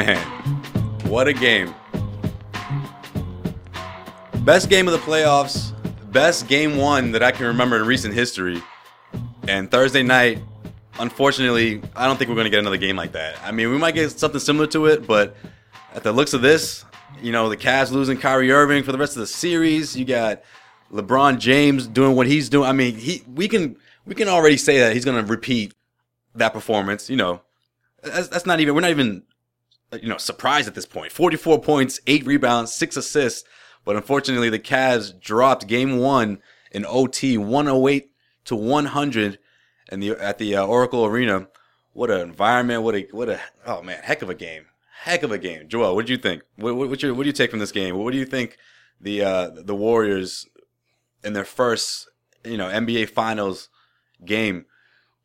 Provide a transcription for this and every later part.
Man, what a game. Best game of the playoffs, best game one that I can remember in recent history. And Thursday night, unfortunately, I don't think we're going to get another game like that. I mean, we might get something similar to it, but at the looks of this, you know, the Cavs losing Kyrie Irving for the rest of the series. You got LeBron James doing what he's doing. I mean, he we can we can already say that he's going to repeat that performance. You know, that's, that's not even we're not even you know surprised at this point. Forty four points, eight rebounds, six assists. But unfortunately, the Cavs dropped Game One in OT, 108 to 100, and the at the uh, Oracle Arena. What an environment! What a what a oh man, heck of a game, heck of a game. Joel, what do you think? What what, what, your, what do you take from this game? What do you think the uh, the Warriors in their first you know NBA Finals game?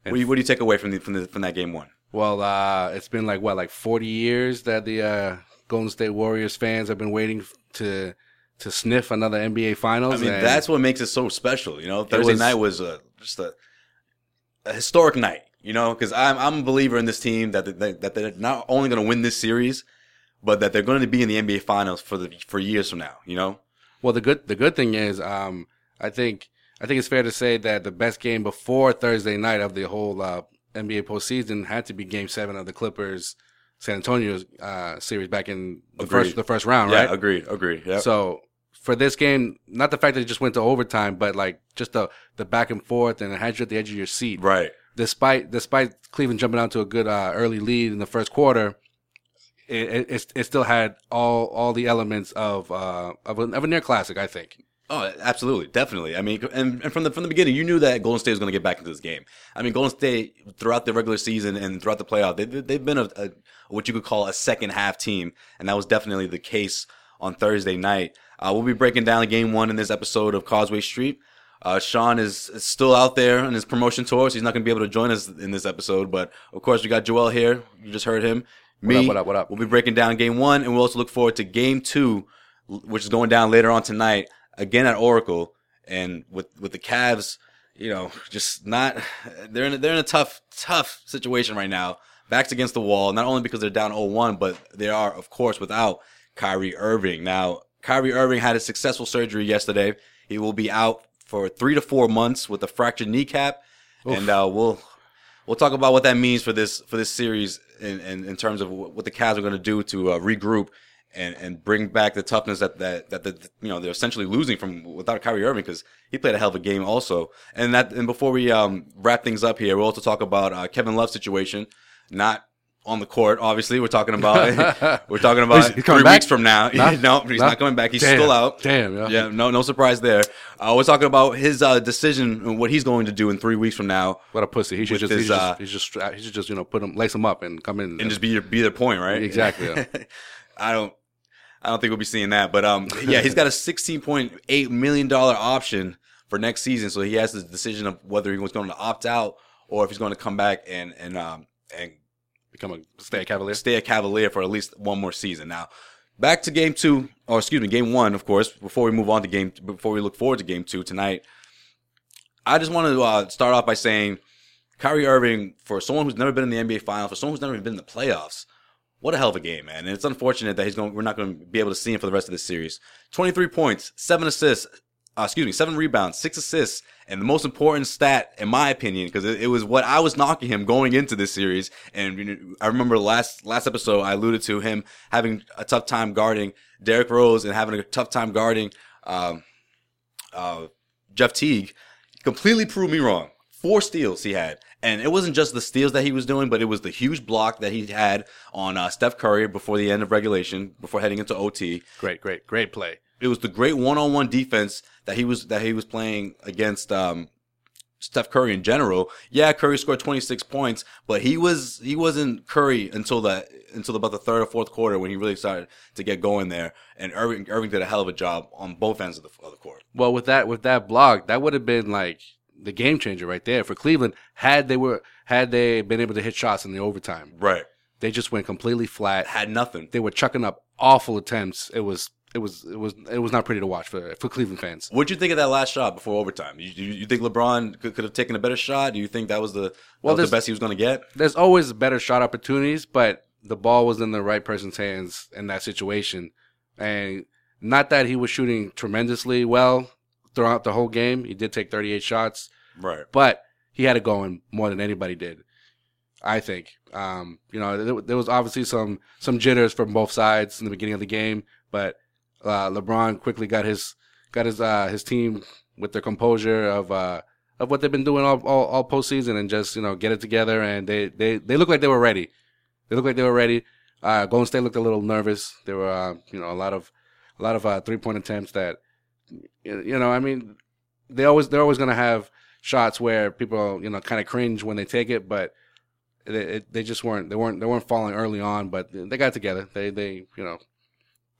What do you, what do you take away from the from the from that game one? Well, uh, it's been like what, like forty years that the uh, Golden State Warriors fans have been waiting to to sniff another NBA Finals. I mean, that's what makes it so special. You know, Thursday was- night was a, just a, a historic night. You know, because I'm I'm a believer in this team that they, that they're not only going to win this series, but that they're going to be in the NBA Finals for the for years from now. You know, Well, the good the good thing is, um, I think I think it's fair to say that the best game before Thursday night of the whole uh, NBA postseason had to be Game Seven of the Clippers San Antonio uh, series back in the Agreed. first the first round, yeah, right? agreed, agreed. Yeah, So for this game, not the fact that it just went to overtime, but like just the the back and forth and it had you at the edge of your seat. right. Despite despite Cleveland jumping out to a good uh, early lead in the first quarter, it, it it- it still had all all the elements of uh of a, of a near classic, I think. Oh, absolutely, definitely. I mean, and, and from the from the beginning, you knew that Golden State was going to get back into this game. I mean, Golden State throughout the regular season and throughout the playoff, they they've been a, a what you could call a second half team, and that was definitely the case on Thursday night. Uh, we'll be breaking down game one in this episode of Causeway Street. Uh, Sean is, is still out there on his promotion tour, so he's not going to be able to join us in this episode. But of course, we got Joel here. You just heard him. Me, what up, what up, what up? We'll be breaking down game one, and we'll also look forward to game two, which is going down later on tonight, again at Oracle, and with with the Cavs, you know, just not they're in a, they're in a tough tough situation right now. Backs against the wall, not only because they're down 0-1, but they are of course without Kyrie Irving. Now, Kyrie Irving had a successful surgery yesterday. He will be out for three to four months with a fractured kneecap, and uh, we'll we'll talk about what that means for this for this series in in, in terms of what the Cavs are going to do to uh, regroup and and bring back the toughness that that that the, you know they're essentially losing from without Kyrie Irving because he played a hell of a game also. And that and before we um wrap things up here, we'll also talk about uh, Kevin Love's situation, not on the court. Obviously, we're talking about we're talking about He's- he's three back? weeks from now. No, he's Nah? not coming back. He's Damn. still out. Damn, yeah. yeah. No, no surprise there. Uh, we're talking about his uh, decision and what he's going to do in three weeks from now, What a pussy. He should just, he his, should uh, just, he should just, he should just, you know, put him, lace him up and come in. and just be be their point, right? Exactly, yeah. I don't. I don't think we'll be seeing that, but um, yeah, he's got a sixteen point eight million dollar option for next season, so he has the decision of whether he was going to opt out or if he's going to come back and and um and become a stay a Cavalier. stay a Cavalier for at least one more season. Now, back to game two, or excuse me, game one, of course. Before we move on to game, before we look forward to game two tonight, I just want to uh, start off by saying, Kyrie Irving, for someone who's never been in the NBA Finals, for someone who's never even been in the playoffs, what a hell of a game, man! And it's unfortunate that he's going. We're not going to be able to see him for the rest of this series. Twenty-three points, seven assists. Uh, excuse me, seven rebounds, six assists, and the most important stat, in my opinion, because it, it was what I was knocking him going into this series. And I remember last last episode I alluded to him having a tough time guarding Derrick Rose and having a tough time guarding um, uh, Jeff Teague. Completely proved me wrong. Four steals he had, and it wasn't just the steals that he was doing, but it was the huge block that he had on uh, Steph Curry before the end of regulation, before heading into OT Great, great, great play. it was the great one-on-one defense that he was that he was playing against um, Steph Curry in general. Yeah, Curry scored 26 points, but he was he wasn't Curry until the until about the third or fourth quarter when he really started to get going there. And Irving Irving did a hell of a job on both ends of the, of the court. Well, with that with that block, that would have been like the game changer right there for Cleveland. Had they were had they been able to hit shots in the overtime, Right. they just went completely flat. Had nothing. They were chucking up awful attempts. It was it was it was it was not pretty to watch for for Cleveland fans. What'd you think of that last shot before overtime? You, you, you think LeBron could, could have taken a better shot? Do you think that was the, that Well, was the best he was going to get? There's always better shot opportunities, but the ball was in the right person's hands in that situation, and not that he was shooting tremendously well throughout the whole game. He did take 38 shots. Right. but he had it going more than anybody did. I think. Um, you know, there, there was obviously some some jitters from both sides in the beginning of the game, but uh, LeBron quickly got his got his uh, his team with their composure of uh, of what they've been doing all, all all postseason and just you know get it together and they they they look like they were ready. They look like they were ready. Uh, Golden State looked a little nervous. There were uh, you know a lot of a lot of uh, three point attempts that you know I mean they always they're always gonna have shots where people you know kind of cringe when they take it, but they they just weren't they weren't they weren't falling early on, but they got together. They they you know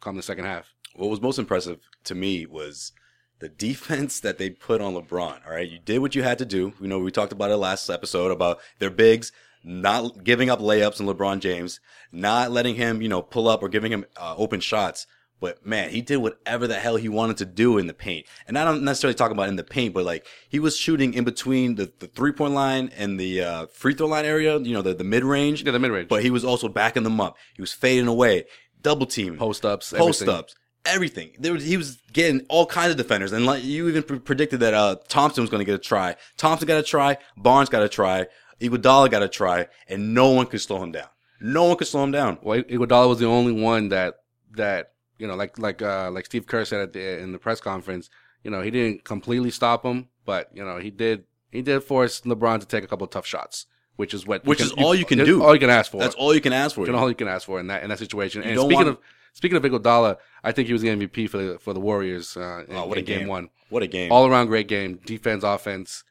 come the second half. what was most impressive to me was the defense that they put on LeBron. All right, you did what you had to do. You know, we talked about it last episode about their bigs not giving up layups in LeBron James, not letting him, you know, pull up or giving him uh, open shots. But man, he did whatever the hell he wanted to do in the paint. And I don't necessarily talk about in the paint, but like he was shooting in between the, the three point line and the uh, free throw line area, you know, the, the mid range. Yeah, the mid-range. But he was also backing them up. He was fading away, double team, Post ups, post everything. ups, everything. There was, he was getting all kinds of defenders, and like you even pre- predicted that uh, Thompson was going to get a try. Thompson got a try. Barnes got a try. Iguodala got a try, and no one could slow him down. No one could slow him down. Well, Iguodala was the only one that that you know, like like uh like Steve Kerr said at the in the press conference. You know, he didn't completely stop him, but you know, he did he did force LeBron to take a couple of tough shots, which is what Which is all you can do. All you can ask for. That's all you can ask for. Know all you can ask for in that in that situation. You and speaking want- of speaking of Iguodala, I think he was the MVP for the for the Warriors uh, in, Oh, what a game. game. one. What a game! All around great game, defense, offense.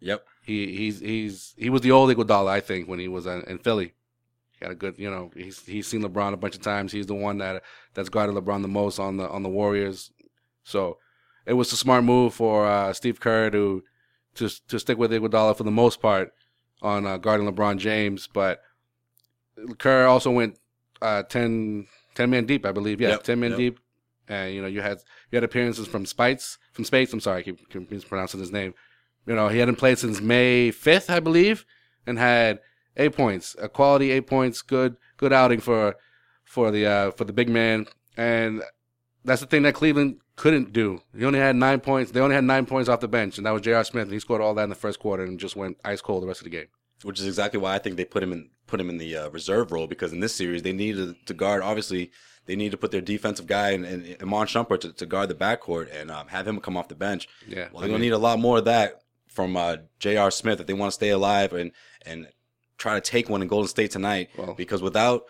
yep. He he's he's he was the old Iguodala, I think, when he was in Philly. Had a good, you know, he's he's seen LeBron a bunch of times. He's the one that that's guarded LeBron the most on the on the Warriors. So it was a smart move for uh, Steve Kerr to to to stick with Iguodala for the most part on uh, guarding LeBron James. But Kerr also went uh, 10, 10 man deep, I believe. Yeah, Yep, ten man yep. deep. And you know, you had you had appearances from Spites from Spates. I'm sorry, I keep, keep mispronouncing his name. You know, he hadn't played since May 5th, I believe, and had eight points, a quality eight points, good good outing for for the uh, for the big man. And that's the thing that Cleveland couldn't do. He only had nine points. They only had nine points off the bench, and that was J.R. Smith. And he scored all that in the first quarter and just went ice cold the rest of the game. which is exactly why I think they put him in put him in the uh, reserve role because in this series they needed to guard. Obviously, they need to put their defensive guy and, Iman Shumpert to, to guard the backcourt and um, have him come off the bench. Yeah, well, they're gonna need a lot more of that from uh, J.R. Smith if they want to stay alive and and try to take one in Golden State tonight Well- because without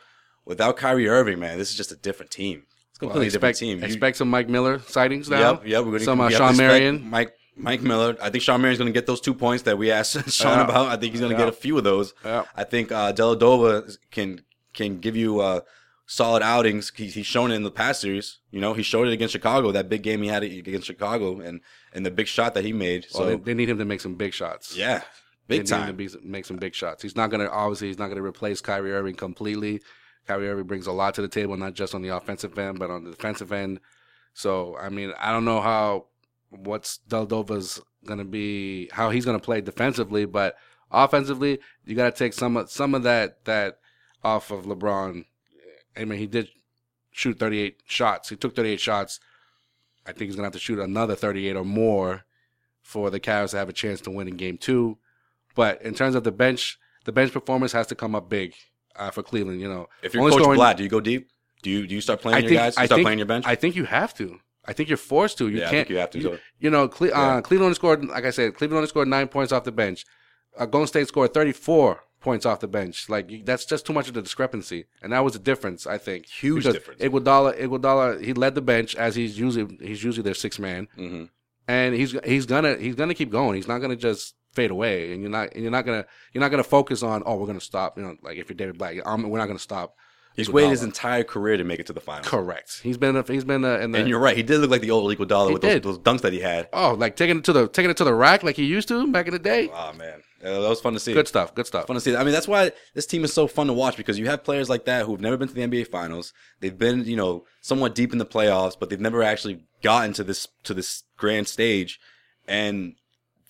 without Kyrie Irving, man, this is just a different team. It's a Well, completely expect, different team. You- expect some Mike Miller sightings now. Yep, yep. We're gonna some uh, Shawn Marion. Mike Mike Miller. I think Shawn Marion's going to get those two points that we asked Sean Yeah. about. I think he's going to Yeah. get a few of those. Yeah. I think uh, Deladova can can give you uh, solid outings. He, he's shown it in the past series. You know, he showed it against Chicago. That big game he had against Chicago, and and the big shot that he made. Well, So they, they need him to make some big shots. yeah, big time. be, make some big shots. He's not gonna obviously he's not gonna replace Kyrie Irving completely. Kyrie Irving brings a lot to the table, not just on the offensive end, but on the defensive end. So I mean, I don't know how what's Deldova's gonna be, how he's gonna play defensively, but offensively, you gotta take some of some of that that off of LeBron. I mean, he did shoot 38 shots. He took 38 shots. I think he's gonna have to shoot another 38 or more for the Cavs to have a chance to win in Game Two. But in terms of the bench, the bench performance has to come up big uh, for Cleveland. You know, If you're Only Coach scoring- Blatt, do you go deep? Do you do you start playing your guys? You start playing your bench? I think you have to. I think you're forced to. You Yeah, can't. think you have to, so- You know, Cle- Yeah. uh, Cleveland scored, like I said, Cleveland scored nine points off the bench. Uh, Golden State scored 34 points off the bench. Like you, that's just too much of a discrepancy, and that was a difference. I think Huge Because difference. Iguodala, Iguodala, he led the bench as he's usually he's usually their sixth man, hmm and he's he's gonna he's gonna keep going. He's not gonna just fade away, and you're not and you're not gonna you're not gonna focus on oh we're gonna stop. You know, like if you're David Blatt, um, we're not gonna stop. He's Iguodala. waited his entire career to make it to the finals. Correct. He's been he's been uh, in the And you're right. He did look like the old Iguodala with those, those dunks that he had. oh like taking it to the taking it to the rack like he used to back in the day. Oh man, Uh, that was fun to see. Good stuff. Good stuff. fun to see. I mean, that's why this team is so fun to watch because you have players like that who've never been to the NBA Finals. They've been, you know, somewhat deep in the playoffs, but they've never actually gotten to this to this grand stage, and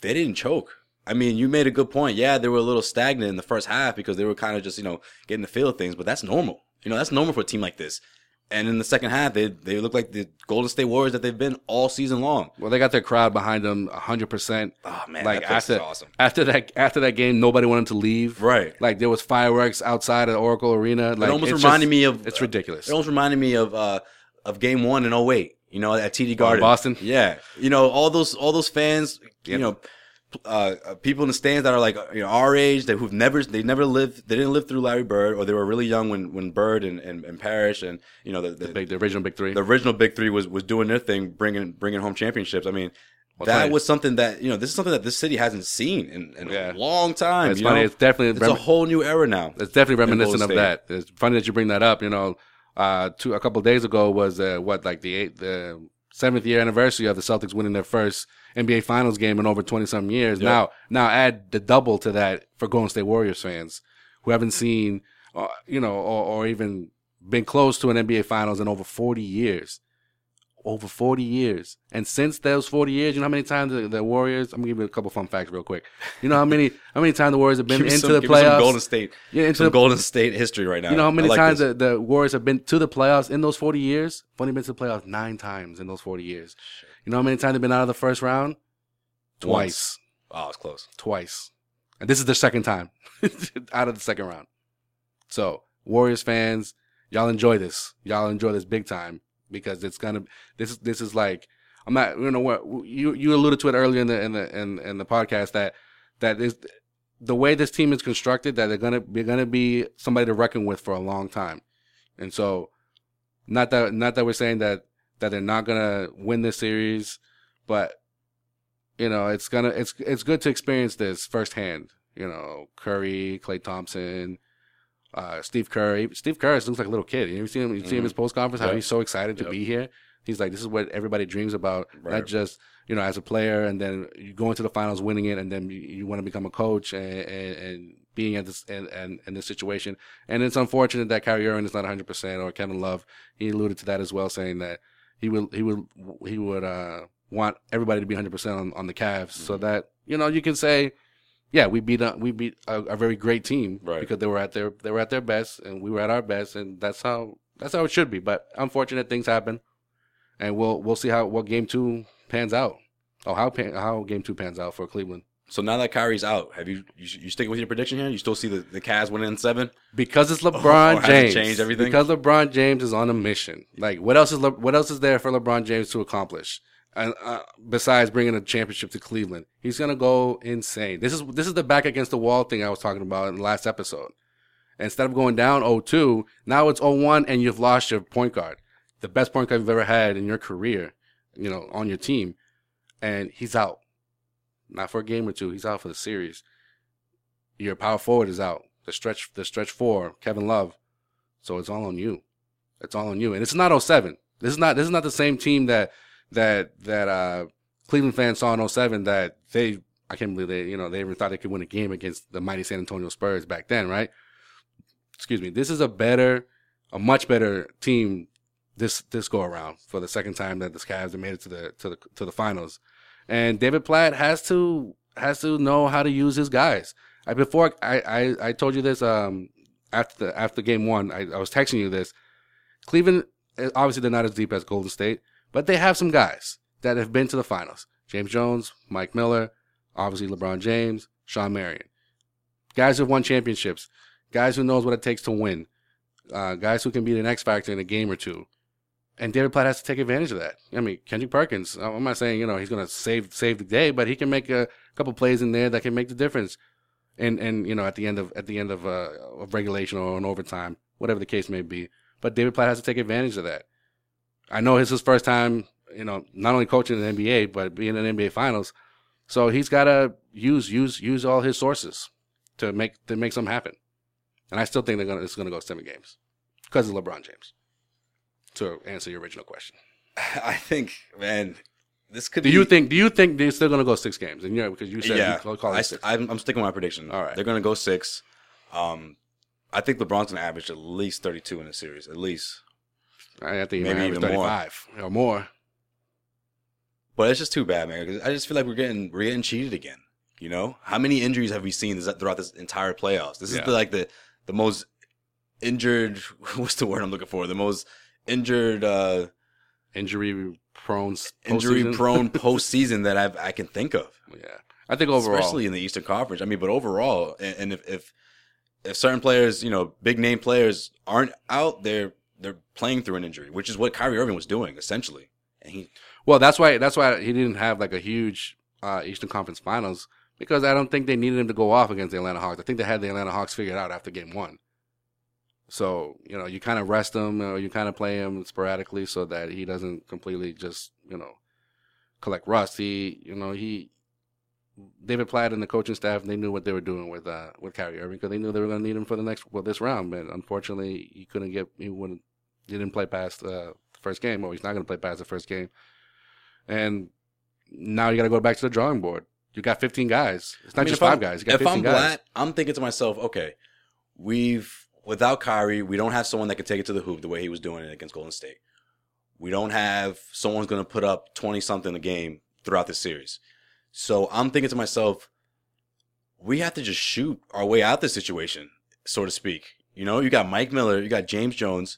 they didn't choke. I mean, you made a good point. Yeah, they were a little stagnant in the first half because they were kind of just, you know, getting the feel of things, but that's normal. You know, that's normal for a team like this. And in the second half, they they look like the Golden State Warriors that they've been all season long. Well, they got their crowd behind them hundred percent. Oh man, Like after awesome. after that after that game, nobody wanted to leave. Right. Like there was fireworks outside of Oracle Arena. Like it almost reminded just- me of It's ridiculous. It almost reminded me of uh of game one in 08, you know, at TD Garden. Boston? Yeah. You know, all those all those fans, you know, uh, uh, people in the stands that are like you know our age that who've never they never lived they didn't live through Larry Bird or they were really young when when Bird and and, and Parish and you know the the, Big, the original big three. the original big three was was doing their thing bringing bringing home championships. I mean. Well, that funny. was something that you know. This is something that this city hasn't seen in, in Yeah. a long time. It's you funny. know? It's definitely it's a whole new era now. It's definitely reminiscent of that. It's funny that you bring that up. You know, uh, two a couple of days ago was uh, what like the eight, the seventh year anniversary of the Celtics winning their first NBA Finals game in over twenty something years. Yep. Now, now add the double to that for Golden State Warriors fans who haven't seen, uh, you know, or, or even been close to an NBA Finals in over forty years. Over 40 years. And since those 40 years, you know how many times the, the Warriors, I'm going to give you a couple fun facts real quick. You know how many, how many times the Warriors have been into some- the give me some playoffs? Golden State, Yeah, into some the- Golden State history right now. You know how many like times the, the Warriors have been to the playoffs in those 40 years? Only been to the playoffs nine times in those 40 years. You know how many times they've been out of the first round? Twice. Oh, it's close. Twice. And this is their second time out of the second round. So, Warriors fans, y'all enjoy this. Y'all enjoy this big time because it's gonna. This is this is like I'm not. You know what you you alluded to it earlier in the in the in, in the podcast that that is the way this team is constructed that they're gonna they're gonna be somebody to reckon with for a long time, and so not that not that we're saying that that they're not gonna win this series, but you know it's gonna it's it's good to experience this firsthand. You know, Curry, Klay Thompson, uh, Steve Kerr. Steve Kerr looks like a little kid. You ever see him? You see him in his post conference? How he's so excited to be here. He's like, this is what everybody dreams about. Right. Not just you know as a player, and then you go into the finals, winning it, and then you, you want to become a coach and, and, and being at this and, and in this situation. And it's unfortunate that Kyrie Irving is not 100 percent, or Kevin Love. He alluded to that as well, saying that he would he would he would uh, want everybody to be 100 percent on on the Cavs, Mm-hmm. so that you know you can say. Yeah, we beat a, we beat a, a very great team Right. because they were at their they were at their best and we were at our best and that's how that's how it should be. But unfortunate things happen, and we'll we'll see how what game two pans out. Oh, how pan, how game two pans out for Cleveland So now that Kyrie's out, have you you, you sticking with your prediction here? You still see the, the Cavs winning in seven? because it's oh, LeBron has it James. changed everything? Because LeBron James is on a mission. Like what else is Le, what else is there for LeBron James to accomplish? Uh, besides bringing a championship to Cleveland. He's gonna go insane. This is this is the back against the wall thing I was talking about in the last episode. Instead of going down 0-2, now it's 0-1 and you've lost your point guard, the best point guard you've ever had in your career, you know, on your team, and he's out. Not for a game or two. He's out for the series. Your power forward is out. The stretch, the stretch four, Kevin Love. So it's all on you. It's all on you. And it's not 07. This is not this is not the same team that that that uh Cleveland fans saw in 07 that they I can't believe they you know they even thought they could win a game against the mighty San Antonio Spurs back then, right? Excuse me. This is a better, a much better team this this go around for the second time that the Cavs have made it to the to the to the finals. And David Blatt has to has to know how to use his guys. I before I I, I told you this um after the after game one I, I was texting you this. Cleveland eh, obviously they're not as deep as Golden State, but they have some guys that have been to the finals. James Jones, Mike Miller, obviously LeBron James, Shawn Marion. Guys who've won championships, guys who knows what it takes to win, uh, guys who can be the next factor in a game or two. And David Blatt has to take advantage of that. I mean, Kendrick Perkins. I'm not saying you know he's going to save save the day, but he can make a couple plays in there that can make the difference. And and you know at the end of at the end of uh, of regulation or an overtime, whatever the case may be. But David Blatt has to take advantage of that. I know it's his first time, you know, not only coaching the NBA but being in the NBA Finals. So he's got to use use use all his sources to make to make something happen. And I still think they're gonna it's gonna go seven games because of LeBron James. To answer your original question, I think, man, this could. do be, you think do you think they're still gonna go six games? And yeah, because you said Yeah, you call- it I, six. am I'm sticking with my prediction. All right. they're gonna go six. Um, I think LeBron's gonna average at least 32 in the series, at least. I, think maybe even thirty more. or more. But it's just too bad, man. 'cause I just feel like we're getting we're getting cheated again. You know, how many injuries have we seen this- throughout this entire playoffs? This is the, like the the most injured. What's the word I'm looking for? The most injured, uh, Injury prone. injury postseason. prone postseason that I've I can think of. Yeah, I think overall, especially in the Eastern Conference. I mean, but overall, and, and if, if if certain players, you know, big name players aren't out, they're they're playing through an injury, which is what Kyrie Irving was doing essentially. And he, Well, that's why that's why he didn't have like a huge uh, Eastern Conference Finals because I don't think they needed him to go off against the Atlanta Hawks. I think they had the Atlanta Hawks figured out after Game One. So you know, you kind of rest him, or you kind of play him sporadically so that he doesn't completely just you know collect rust. He you know he David Blatt and the coaching staff they knew what they were doing with uh with Kyrie Irving because they knew they were going to need him for the next well this round. But unfortunately, he couldn't get he wouldn't he didn't play past uh, the first game, or he's not going to play past the first game. And now you got to go back to the drawing board. You got 15 guys. It's not I mean, just if I'm- five guys. You got If 15 I'm guys. Blatt, I'm thinking to myself, okay, we've without Kyrie, we don't have someone that can take it to the hoop the way he was doing it against Golden State. We don't have someone's going to put up 20 something a game throughout the series. So I'm thinking to myself, we have to just shoot our way out the situation, so to speak. You know, you got Mike Miller, you got James Jones,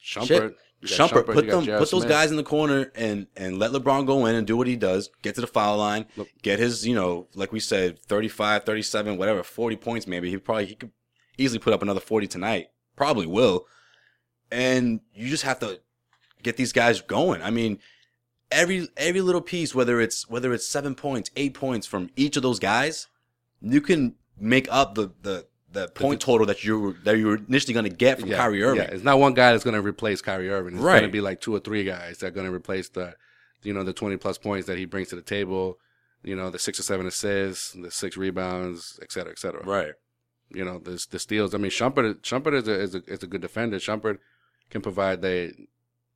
Shumpert. Shumpert, put them, put those Smith. guys in the corner and and let LeBron go in and do what he does. Get to the foul line, Look- get his, you know, like we said, 35, 37, whatever, 40 points maybe. He probably he could easily put up another 40 tonight. Probably will. And you just have to get these guys going. I mean, every every little piece, whether it's whether it's seven points, eight points from each of those guys, you can make up the the the point total that you were that you were initially going to get from Yeah, Kyrie Irving. Yeah, it's not one guy that's going to replace Kyrie Irving. It's Right. going to be like two or three guys that are going to replace the, you know, the 20 plus points that he brings to the table, you know, the six or seven assists, the six rebounds, et cetera, et cetera. Right. You know, the, the steals. I mean, Shumpert, Shumpert is a, is a, is a good defender. Shumpert can provide the,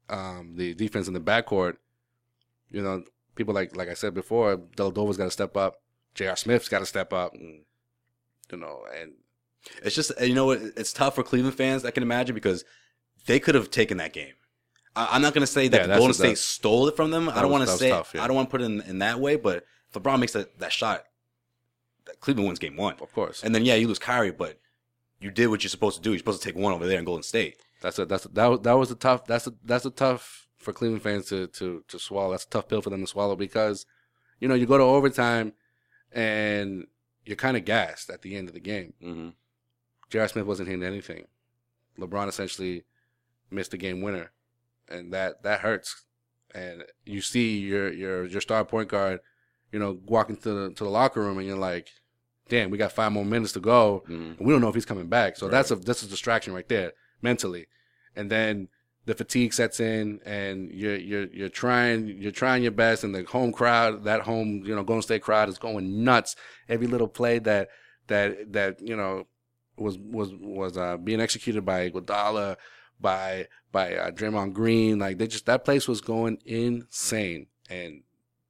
um, the defense in the backcourt. You know, people like, like I said before, Deldova's got to step up. J.R. Smith's got to step up. Mm. You know, and It's just you know it's tough for Cleveland fans. I can imagine because they could have taken that game. I, I'm not going to say that Yeah, Golden State stole it from them. I don't want to say tough, yeah. I don't want to put it in, in that way. But if LeBron makes that, that shot, that Cleveland wins game one. of course. And then yeah, you lose Kyrie, but you did what you're supposed to do. You're supposed to take one over there in Golden State. That's a that's a, that was that was a tough that's a that's a tough for Cleveland fans to to to swallow. That's a tough pill for them to swallow because you know you go to overtime and you're kind of gassed at the end of the game. Mm-hmm. J.R. Smith wasn't hitting anything. LeBron essentially missed the game winner, and that that hurts. and you see your your your star point guard, you know, walking to the to the locker room, and you're like, damn, we got five more minutes to go, Mhm. and we don't know if he's coming back. So Right. that's a that's a distraction right there mentally, and then the fatigue sets in, and you're you're you're trying you're trying your best, and the home crowd, that home you know Golden State crowd is going nuts. Every little play that that that you know was was was uh, being executed by Iguodala, by by uh, Draymond Green, like they just that place was going insane, and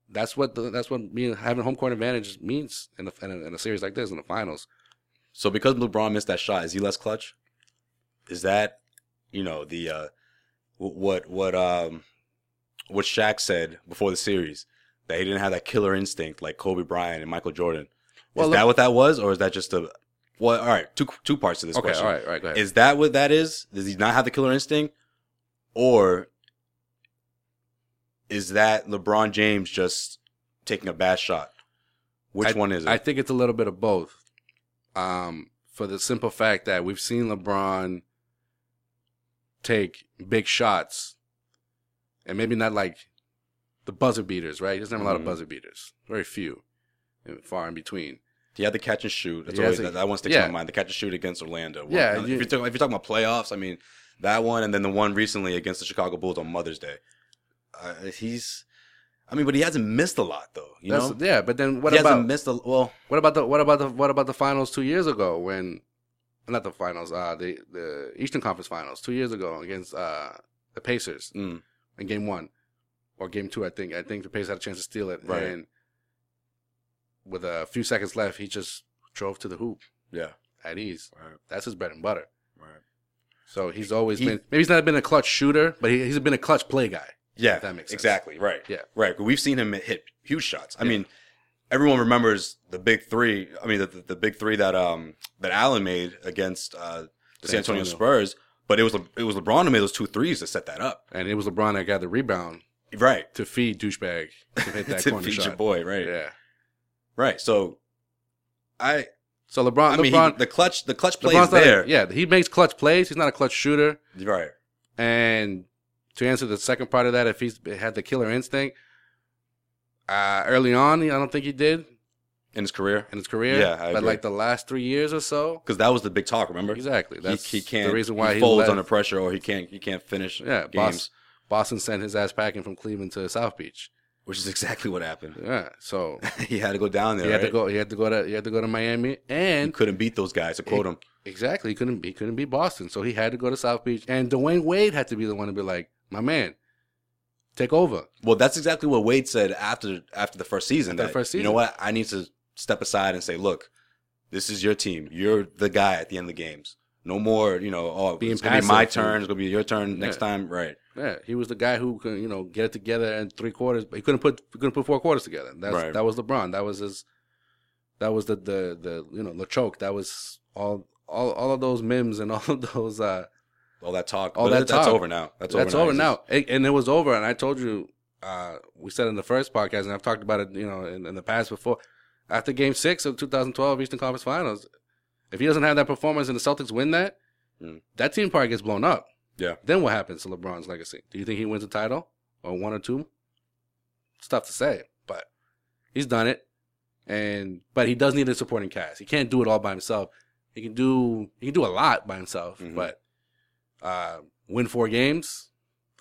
that's what the, that's what being having home court advantage means in a, in a in a series like this in the finals. So because LeBron missed that shot, is he less clutch? Is that you know the uh, what what um what Shaq said before the series that he didn't have that killer instinct like Kobe Bryant and Michael Jordan? Well, is look- that what that was, or is that just a well? All right, two two parts to this Okay, question. all right, all right, go ahead. Is that what that is? Does he not have the killer instinct, or is that LeBron James just taking a bad shot? Which I- one is it? I think it's a little bit of both. Um, for the simple fact that we've seen LeBron take big shots, and maybe not like the buzzer beaters, right? He doesn't have a lot of Mhm. buzzer beaters, very few, and far in between. He had the catch and shoot. That's always a- that, that one sticks yeah. in my mind. The catch and shoot against Orlando. Yeah, you- if, you're talking, if you're talking about playoffs, I mean that one, and then the one recently against the Chicago Bulls on Mother's Day. Uh, he's, I mean, but he hasn't missed a lot though. You That's, know, yeah, but then what he about hasn't missed a well. What about the what about the what about the finals two years ago when not the finals, uh the the Eastern Conference finals two years ago against uh the Pacers Mm, in game one. Or game two, I think. I think the Pacers had a chance to steal it. Right. And with a few seconds left, he just drove to the hoop yeah, at ease. right, That's his bread and butter. right. So he's always He- been maybe he's not been a clutch shooter, but he, he's been a clutch play guy. Yeah, If that makes sense. exactly. Right. Yeah. Right. But we've seen him hit huge shots. I Yeah. mean, everyone remembers the big three. I mean, the, the, the big three that um that Allen made against uh, the San Antonio. Spurs. But it was Le- it was LeBron who made those two threes to set that up. And it was LeBron that got the rebound Right. to feed douchebag to hit that to corner feed shot. your boy. Right. Yeah. Right. So, I So LeBron, I mean he- the clutch the clutch plays LeBron's not a- there. yeah, he makes clutch plays. He's not a clutch shooter. Right. And to answer the second part of that, if he's had the killer instinct, uh, early on, I don't think he did In his career, in his career. Yeah, I but agree. like the last three years or so, because that was the big talk. Remember, exactly. That's he, he can't. the reason why he he, folds left. under pressure, or he can't. He can't finish. Yeah, games, Bos- Boston sent his ass packing from Cleveland to South Beach. which is exactly what happened. Yeah, so he had to go down there. he had to go. He had to go to. He had to go to Miami, He and couldn't beat those guys. To quote him, exactly he couldn't. He couldn't beat Boston, so he had to go to South Beach. And Dwyane Wade had to be the one to be like, "My man, take over." well, that's exactly what Wade said after after the first season. After that, first you know what? I need to step aside and say, look, this is your team. You're the guy at the end of the games. No more, you know. Oh, Being it's gonna be my turn. It's gonna be your turn next Yeah. time. Right. Yeah, he was the guy who could, you know, get it together in three quarters, but he couldn't put he couldn't put four quarters together. That's, Right. That was LeBron. That was his. That was the the the you know the choke. That was all all all of those mims and all of those. uh All that talk. All But that That's talk. over now. That's, That's, over over now. now, and it was over. And I told you, uh we said in the first podcast, and I've talked about it, you know, in, in the past before. After Game Six of 2012 Eastern Conference Finals, if he doesn't have that performance and the Celtics win that, Mm. that team probably gets blown up. Yeah. Then what happens to LeBron's legacy? Do you think he wins a title or one or two? It's tough to say, but he's done it. And but he does need a supporting cast. He can't do it all by himself. He can do he can do a lot by himself, Mhm. but uh, win four games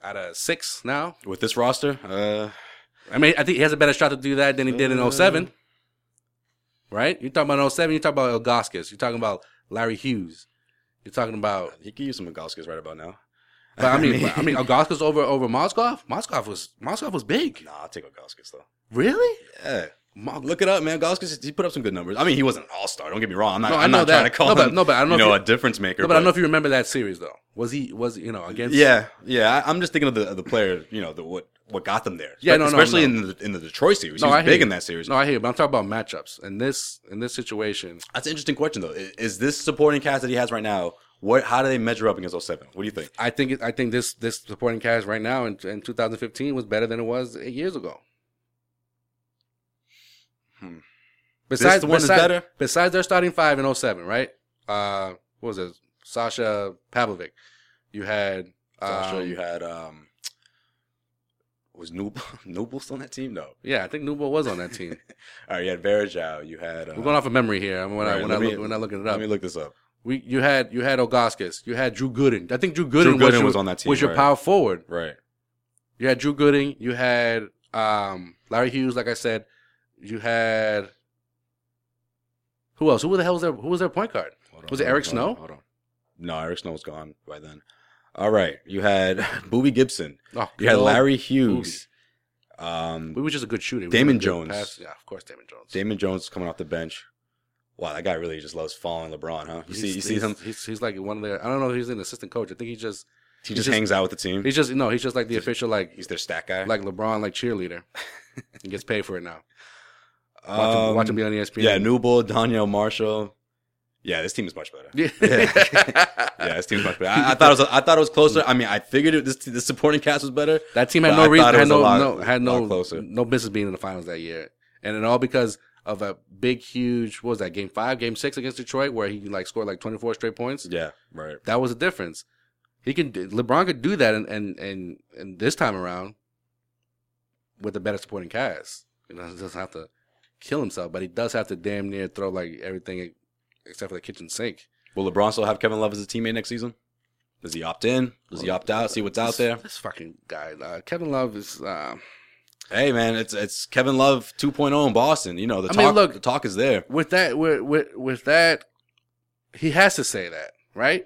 out of six now. With this roster, uh, I mean, I think he has a better shot to do that than he did in Uh. 07. Right? You're talking about 07, you're talking about Ilgauskas, you're talking about Larry Hughes. You're talking about he could use some Gauskis right about now. But I mean, I mean, Ilgauskas over over Mozgov. Mozgov was Mozgov was big. nah, I'll take Gauskis though. Really? Yeah. Look it up, man. Gauskis, he put up some good numbers. I mean, he wasn't an all star. Don't get me wrong. I'm not. No, I I'm not trying that. to call No, him. but- no, but I don't know you know, a difference maker. No, but I don't know if you remember that series though. Was he was you know against? Yeah, yeah. I, I'm just thinking of the of the player. You know, the what what got them there. Yeah, no, no, especially no. in the in the Detroit series. No, he I was hear big in that series. No, I hear, you, but I'm talking about matchups. In this in this situation, That's an interesting question though. Is, is this supporting cast that he has right now? What? How do they measure up against 07? What do you think? I think I think this this supporting cast right now in, in 2015 was better than it was eight years ago. Besides, This one is better? Besides their starting five in 07, right? Uh, what was it? Sasha Pavlovic. You had Sasha, um, you had um, was Noob Nooble still on that team? No. Yeah, I think Newble was on that team. All right, you had Varejao. You had. Uh, We're going off of memory here. I mean, when I when I me- look, when I looking it up, Let me look this up. we you had you had Ogaskis, you had Drew Gooden. I think Drew Gooden, Gooden your- was on that team, Was your right. power forward? Right. You had Drew Gooden. You had um, Larry Hughes. Like I said, you had who else? Who the hell was there? Who was their point guard? On, Was it Eric on, Snow? Hold on, hold on. No, Eric Snow was gone by then. All right, you had Boobie Gibson. Oh, You had Larry Hughes. Um, We were just a good shooter. We Damon good Jones. pass- Yeah, of course, Damon Jones. Damon Jones coming off the bench. Wow, that guy really just loves following LeBron, huh? You see, you He's- see him. He's, he's like one of their. I don't know if he's an assistant coach. I think he just He just just- hangs out with the team. he's just no. He's just like the official like He's their stat guy. like LeBron like cheerleader. he gets paid for it now. Watch, him, Um, watch him be on ESPN. Yeah, New Bull, Donyell Marshall. Yeah, this team is much better. Yeah. yeah, this team is much better. I, I thought it was. I thought it was closer. I mean, I figured it, this the supporting cast was better. That team had no reason, had no, lot- no, had no, closer. no business being in the finals that year, and it all because of a big, huge. What was that? Game five, game six against Detroit, where he like scored like twenty four straight points. Yeah, right. That was the difference. He can. LeBron could do that, and and and, and this time around, with a better supporting cast, you know, doesn't have to kill himself, but he does have to damn near throw like everything except for the kitchen sink. Will LeBron still have Kevin Love as a teammate next season? Does he opt in? Does he opt out? See what's out there. This fucking guy, uh, Kevin Love is. Uh, Hey man, it's it's Kevin Love 2.0 in Boston. You know the I talk. mean, look- the talk is there. with that with, with with that he has to say that right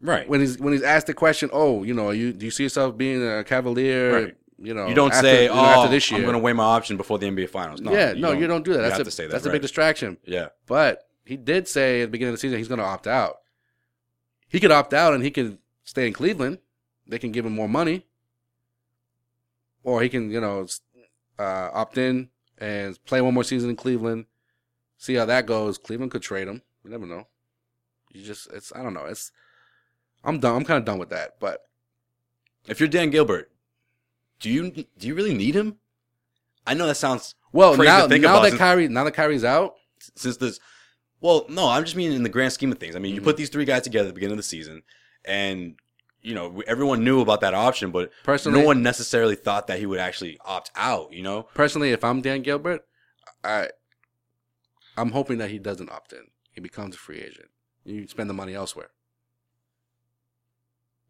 Right. when he's when he's asked the question oh you know you do you see yourself being a cavalier Right. You know you don't after- say, you know, "Oh, after this year. I'm going to weigh my option before the NBA Finals." No, yeah no you don't do that. That's have a, to say that. that's a big distraction. Yeah, but he did say at the beginning of the season he's going to opt out. He could opt out and he could stay in Cleveland. They can give him more money. Or he can you know uh, opt in and play one more season in Cleveland. See how that goes. Cleveland could trade him. You never know. You just it's I don't know. It's I'm done. I'm kind of done with that. But if you're Dan Gilbert, do you do you really need him? I know that sounds well now think now about that since- Kyrie now that Kyrie's out since this. Well, no, I'm just meaning in the grand scheme of things. I mean, you Mhm. put these three guys together at the beginning of the season, and you know everyone knew about that option, but Personally- no one necessarily thought that he would actually opt out. You know, personally, if I'm Dan Gilbert, I I'm hoping that he doesn't opt in. He becomes a free agent. You spend the money elsewhere.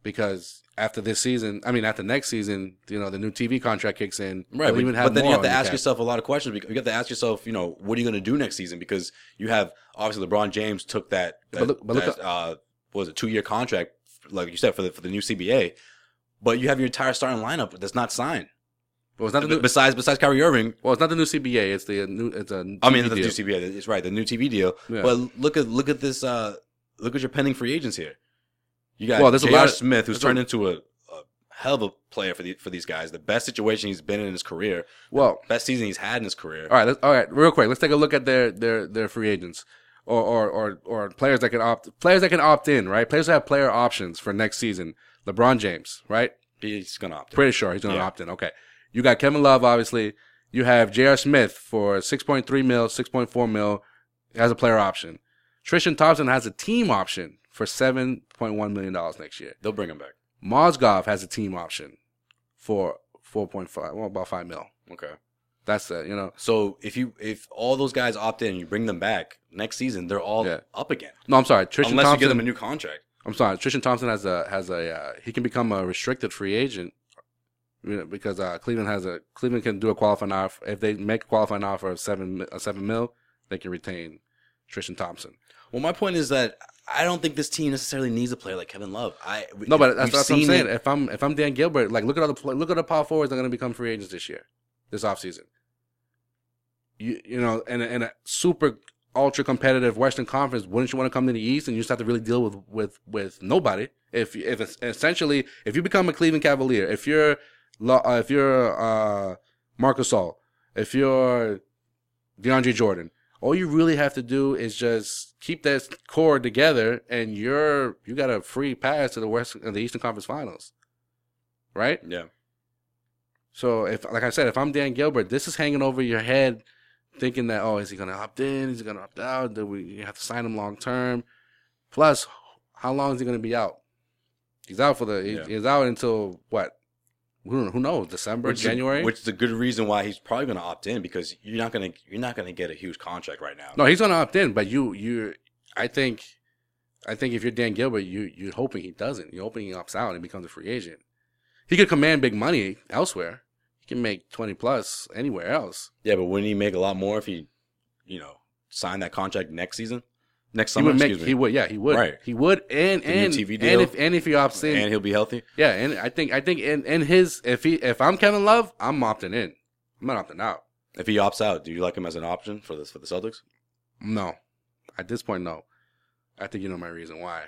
Because after this season, I mean, after next season, you know, the new TV contract kicks in. Right, but, even have but then you have to ask yourself a lot of questions. because You have to ask yourself, you know, what are you going to do next season? Because you have obviously LeBron James took that, that, But look- but look that, uh, what was it two year contract, like you said for the for the new CBA. But you have your entire starting lineup that's not signed. Well, it's not the new. Besides besides Kyrie Irving, Well, it's not the new CBA. It's the new. It's a. I mean the new CBA. It's right, the new TV deal. Yeah. But look at look at this. Uh, look at your pending free agents here. You got Well, there's a J.R. lot of- Smith, who's there's a- turned into a, a hell of a player for the, for these guys. The best situation he's been in his career. Well, Best season he's had in his career. All right, let's, all right, real quick. Let's take a look at their their their free agents, or or or or players that can opt players that can opt in. Right, players that have player options for next season. LeBron James, right? He's gonna opt. in. Pretty sure he's going to Yeah. opt in. Okay, you got Kevin Love, obviously. You have J.R. Smith for six point three mil, six point four mil, has a player option. Tristan Thompson has a team option for seven point one million dollars next year. They'll bring him back. Mozgov has a team option for four point five, well, about five mil. Okay. That's it. You know, So if you if all those guys opt in, you bring them back next season, they're all Yeah. up again. no, I'm sorry. Trishan Unless Thompson, you give them a new contract. I'm sorry. Tristan Thompson has a has a uh, he can become a restricted free agent you know, because uh, Cleveland has a Cleveland can do a qualifying offer if they make a qualifying offer of seven a seven mil, they can retain Tristan Thompson. Well, my point is that I don't think this team necessarily needs a player like Kevin Love. I No, but that's, that's what I'm saying. it- If I'm if I'm Dan Gilbert, like look at all the look at the power forwards that are going to become free agents this year, this offseason. You you know, in a, in a super ultra competitive Western Conference, wouldn't you want to come to the East and you just have to really deal with with with nobody? If if it's essentially if you become a Cleveland Cavalier, if you're uh, if you're uh, Marcus All, if you're DeAndre Jordan, all you really have to do is just keep that core together, and you're you got a free pass to the West and the Eastern Conference Finals, right? yeah. So if, like I said, if I'm Dan Gilbert, this is hanging over your head, thinking that oh, is he gonna opt in? Is he gonna opt out? Do we have to sign him long term? Plus, how long is he gonna be out? He's out for the Yeah. he's out until what who, who knows? December, which January. is, which is a good reason why he's probably going to opt in because you're not going to you're not going to get a huge contract right now. no, he's gonna opt in, but you you I think I think if you're Dan Gilbert, you you're hoping he doesn't. You're hoping he opts out and becomes a free agent. He could command big money elsewhere. He can make twenty plus anywhere else. Yeah, but wouldn't he make a lot more if he, you know, signed that contract next season, next He summer? would make. excuse me. He would. Yeah, he would. Right. He would. And The new and TV and if and if he opts in, and he'll be healthy. yeah, and I think I think in in his if he if I'm Kevin Love, I'm opting in. I'm not opting out. If he opts out, do you like him as an option for this for the Celtics? No, at this point, no. I think you know my reason why.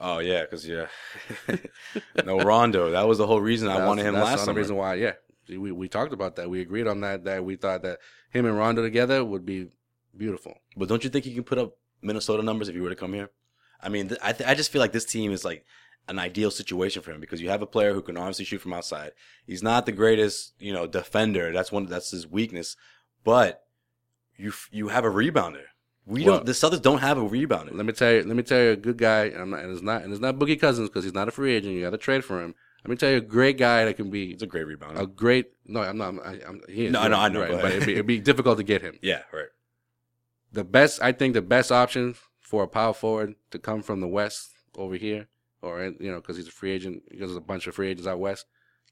Oh yeah, because yeah, no Rondo. That was the whole reason I That's- wanted him that's last the summer. only reason why. Yeah, we we talked about that. We agreed on that. That we thought that him and Rondo together would be beautiful. But don't you think he can put up Minnesota numbers if he were to come here? I mean, th- I th- I just feel like this team is like an ideal situation for him because you have a player who can obviously shoot from outside. He's not the greatest, you know, defender. That's one that's his weakness, but you f- you have a rebounder. We Well- don't. The Celtics don't have a rebounder. Let me tell you. Let me tell you a good guy, and, not, and it's not and it's not Boogie Cousins because he's not a free agent. You got to trade for him. Let me tell you a great guy that can be It's a great rebounder. a great. No, I'm not. I, I'm, he is, No, I know, I know, right, but it'd be, it'd be difficult to get him. yeah, right. The best, I think, the best option for a power forward to come from the West over here, or you know, because he's a free agent, because there's a bunch of free agents out west.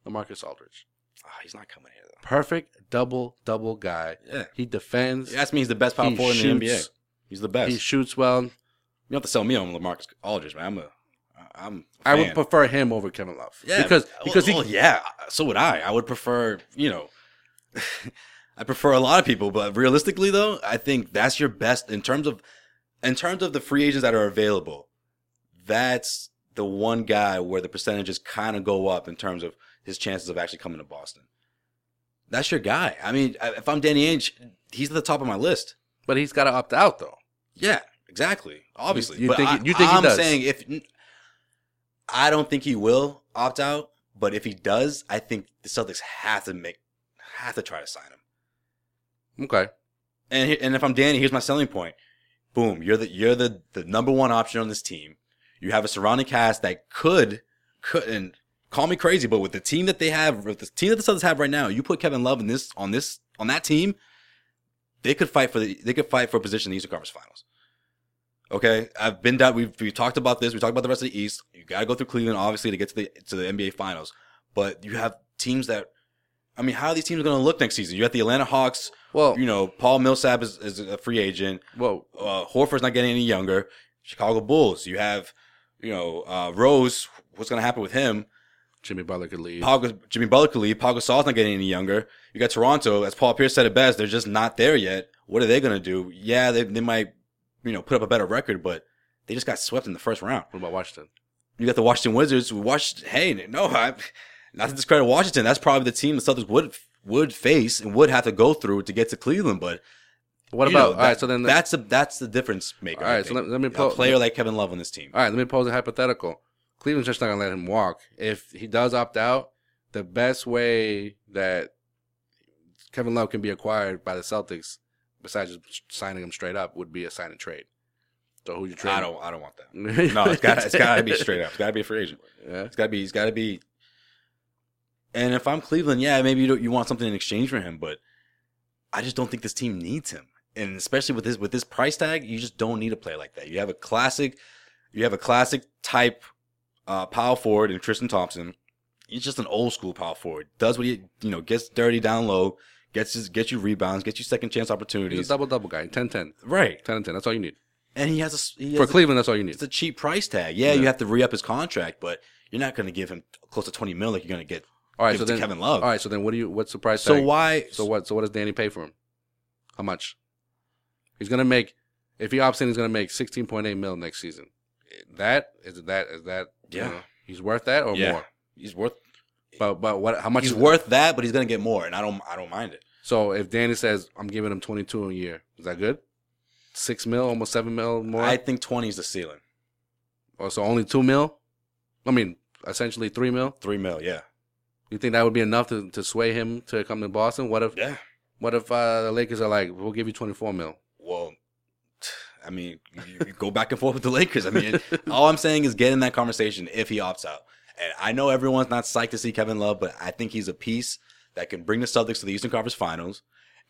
Lamarcus Aldridge, Oh, he's not coming here though. perfect double double guy. Yeah. He defends. You ask me, he's the best power forward in the. NBA. He's the best. He shoots well. you don't have to sell me on Lamarcus Aldridge, man. I'm a, I'm. a I would prefer him over Kevin Love. Yeah, because because well, he, well, yeah, so would I. I would prefer, you know, I prefer a lot of people, but realistically though, I think that's your best in terms of in terms of the free agents that are available. That's the one guy where the percentages kind of go up in terms of his chances of actually coming to Boston. That's your guy. I mean, if I'm Danny Ainge, he's at the top of my list. but he's got to opt out though. Yeah, exactly. Obviously, You- you but think I, you think he I'm does? saying if I don't think he will opt out, but if he does, I think the Celtics have to make have to try to sign him. Okay. And and if I'm Danny, here's my selling point. Boom, you're the you're the the number one option on this team. You have a surrounding cast that could could and call me crazy, but with the team that they have, with the team that the Celtics have right now, you put Kevin Love in this on this on that team, they could fight for the they could fight for a position in the Eastern Conference Finals. Okay, I've been down. We've we talked about this. We talked about the rest of the East. You got to go through Cleveland, obviously, to get to the to the NBA Finals. But you have teams that, I mean, how are these teams going to look next season? You got the Atlanta Hawks. Well, You know, Paul Millsap is, is a free agent. well, Uh, Horford's not getting any younger. Chicago Bulls. You have, you know, uh, Rose. What's going to happen with him? Jimmy Butler could leave. Paul, Jimmy Butler could leave. Paul Gasol's not getting any younger. You got Toronto, as Paul Pierce said it best, they're just not there yet. What are they going to do? Yeah, they, they might, you know, put up a better record, but they just got swept in the first round. What about Washington? You got the Washington Wizards. who Watched, hey, no, I, not to discredit Washington. That's probably the team the Celtics would would face and would have to go through to get to Cleveland. But What about know, all right? that- So then that's a that's the difference maker. All right, so let- let me a player like Kevin Love on this team. All right, let me pose a hypothetical. Cleveland's just not gonna let him walk. If he does opt out, the best way that Kevin Love can be acquired by the Celtics, besides just signing him straight up, would be a sign and trade. So who you trade? I don't I don't want that. No, it's got it's got to be straight up. It's got to be a free agent. Yeah. It's got to be. He's got to be. And if I'm Cleveland, yeah, maybe you don't, you want something in exchange for him, but I just don't think this team needs him. And especially with this with this price tag, you just don't need a player like that. You have a classic, you have a classic type uh, power forward in Tristan Thompson. He's just an old school power forward. Does what he you know gets dirty down low, gets his, gets you rebounds, gets you second chance He's a opportunities. double double guy. 10-10. Right, 10 and 10. That's all you need. and he has a he For a- Cleveland, that's all you need. it's a cheap price tag. Yeah, Yeah. you have to re up his contract, but you're not going to give him close to 20 mil like you're going to get. All right, so then Kevin Love. All right, so then what do you? What's the price? So tag? why? So what? So what does Danny pay for him? How much? He's gonna make. If he opts in, he's gonna make sixteen point eight mil next season. That is that is that? you Yeah. know, he's worth that or Yeah, more. he's worth. But but what? How much? He's is- worth that, but he's going to get more, and I don't. I don't mind it. So if Danny says I'm giving him twenty two a year, is that good? Six mil, almost seven mil more. I think 20 is the ceiling. or so only two mil. I mean, essentially three mil. Three mil. Yeah. You think that would be enough to, to sway him to come to Boston? What if Yeah. what if uh, the Lakers are like, we'll give you twenty four mil? Well, I mean, you, you go back and forth with the Lakers. I mean, all I'm saying is get in that conversation if he opts out. And I know everyone's not psyched to see Kevin Love, but I think he's a piece that can bring the Celtics to the Eastern Conference Finals.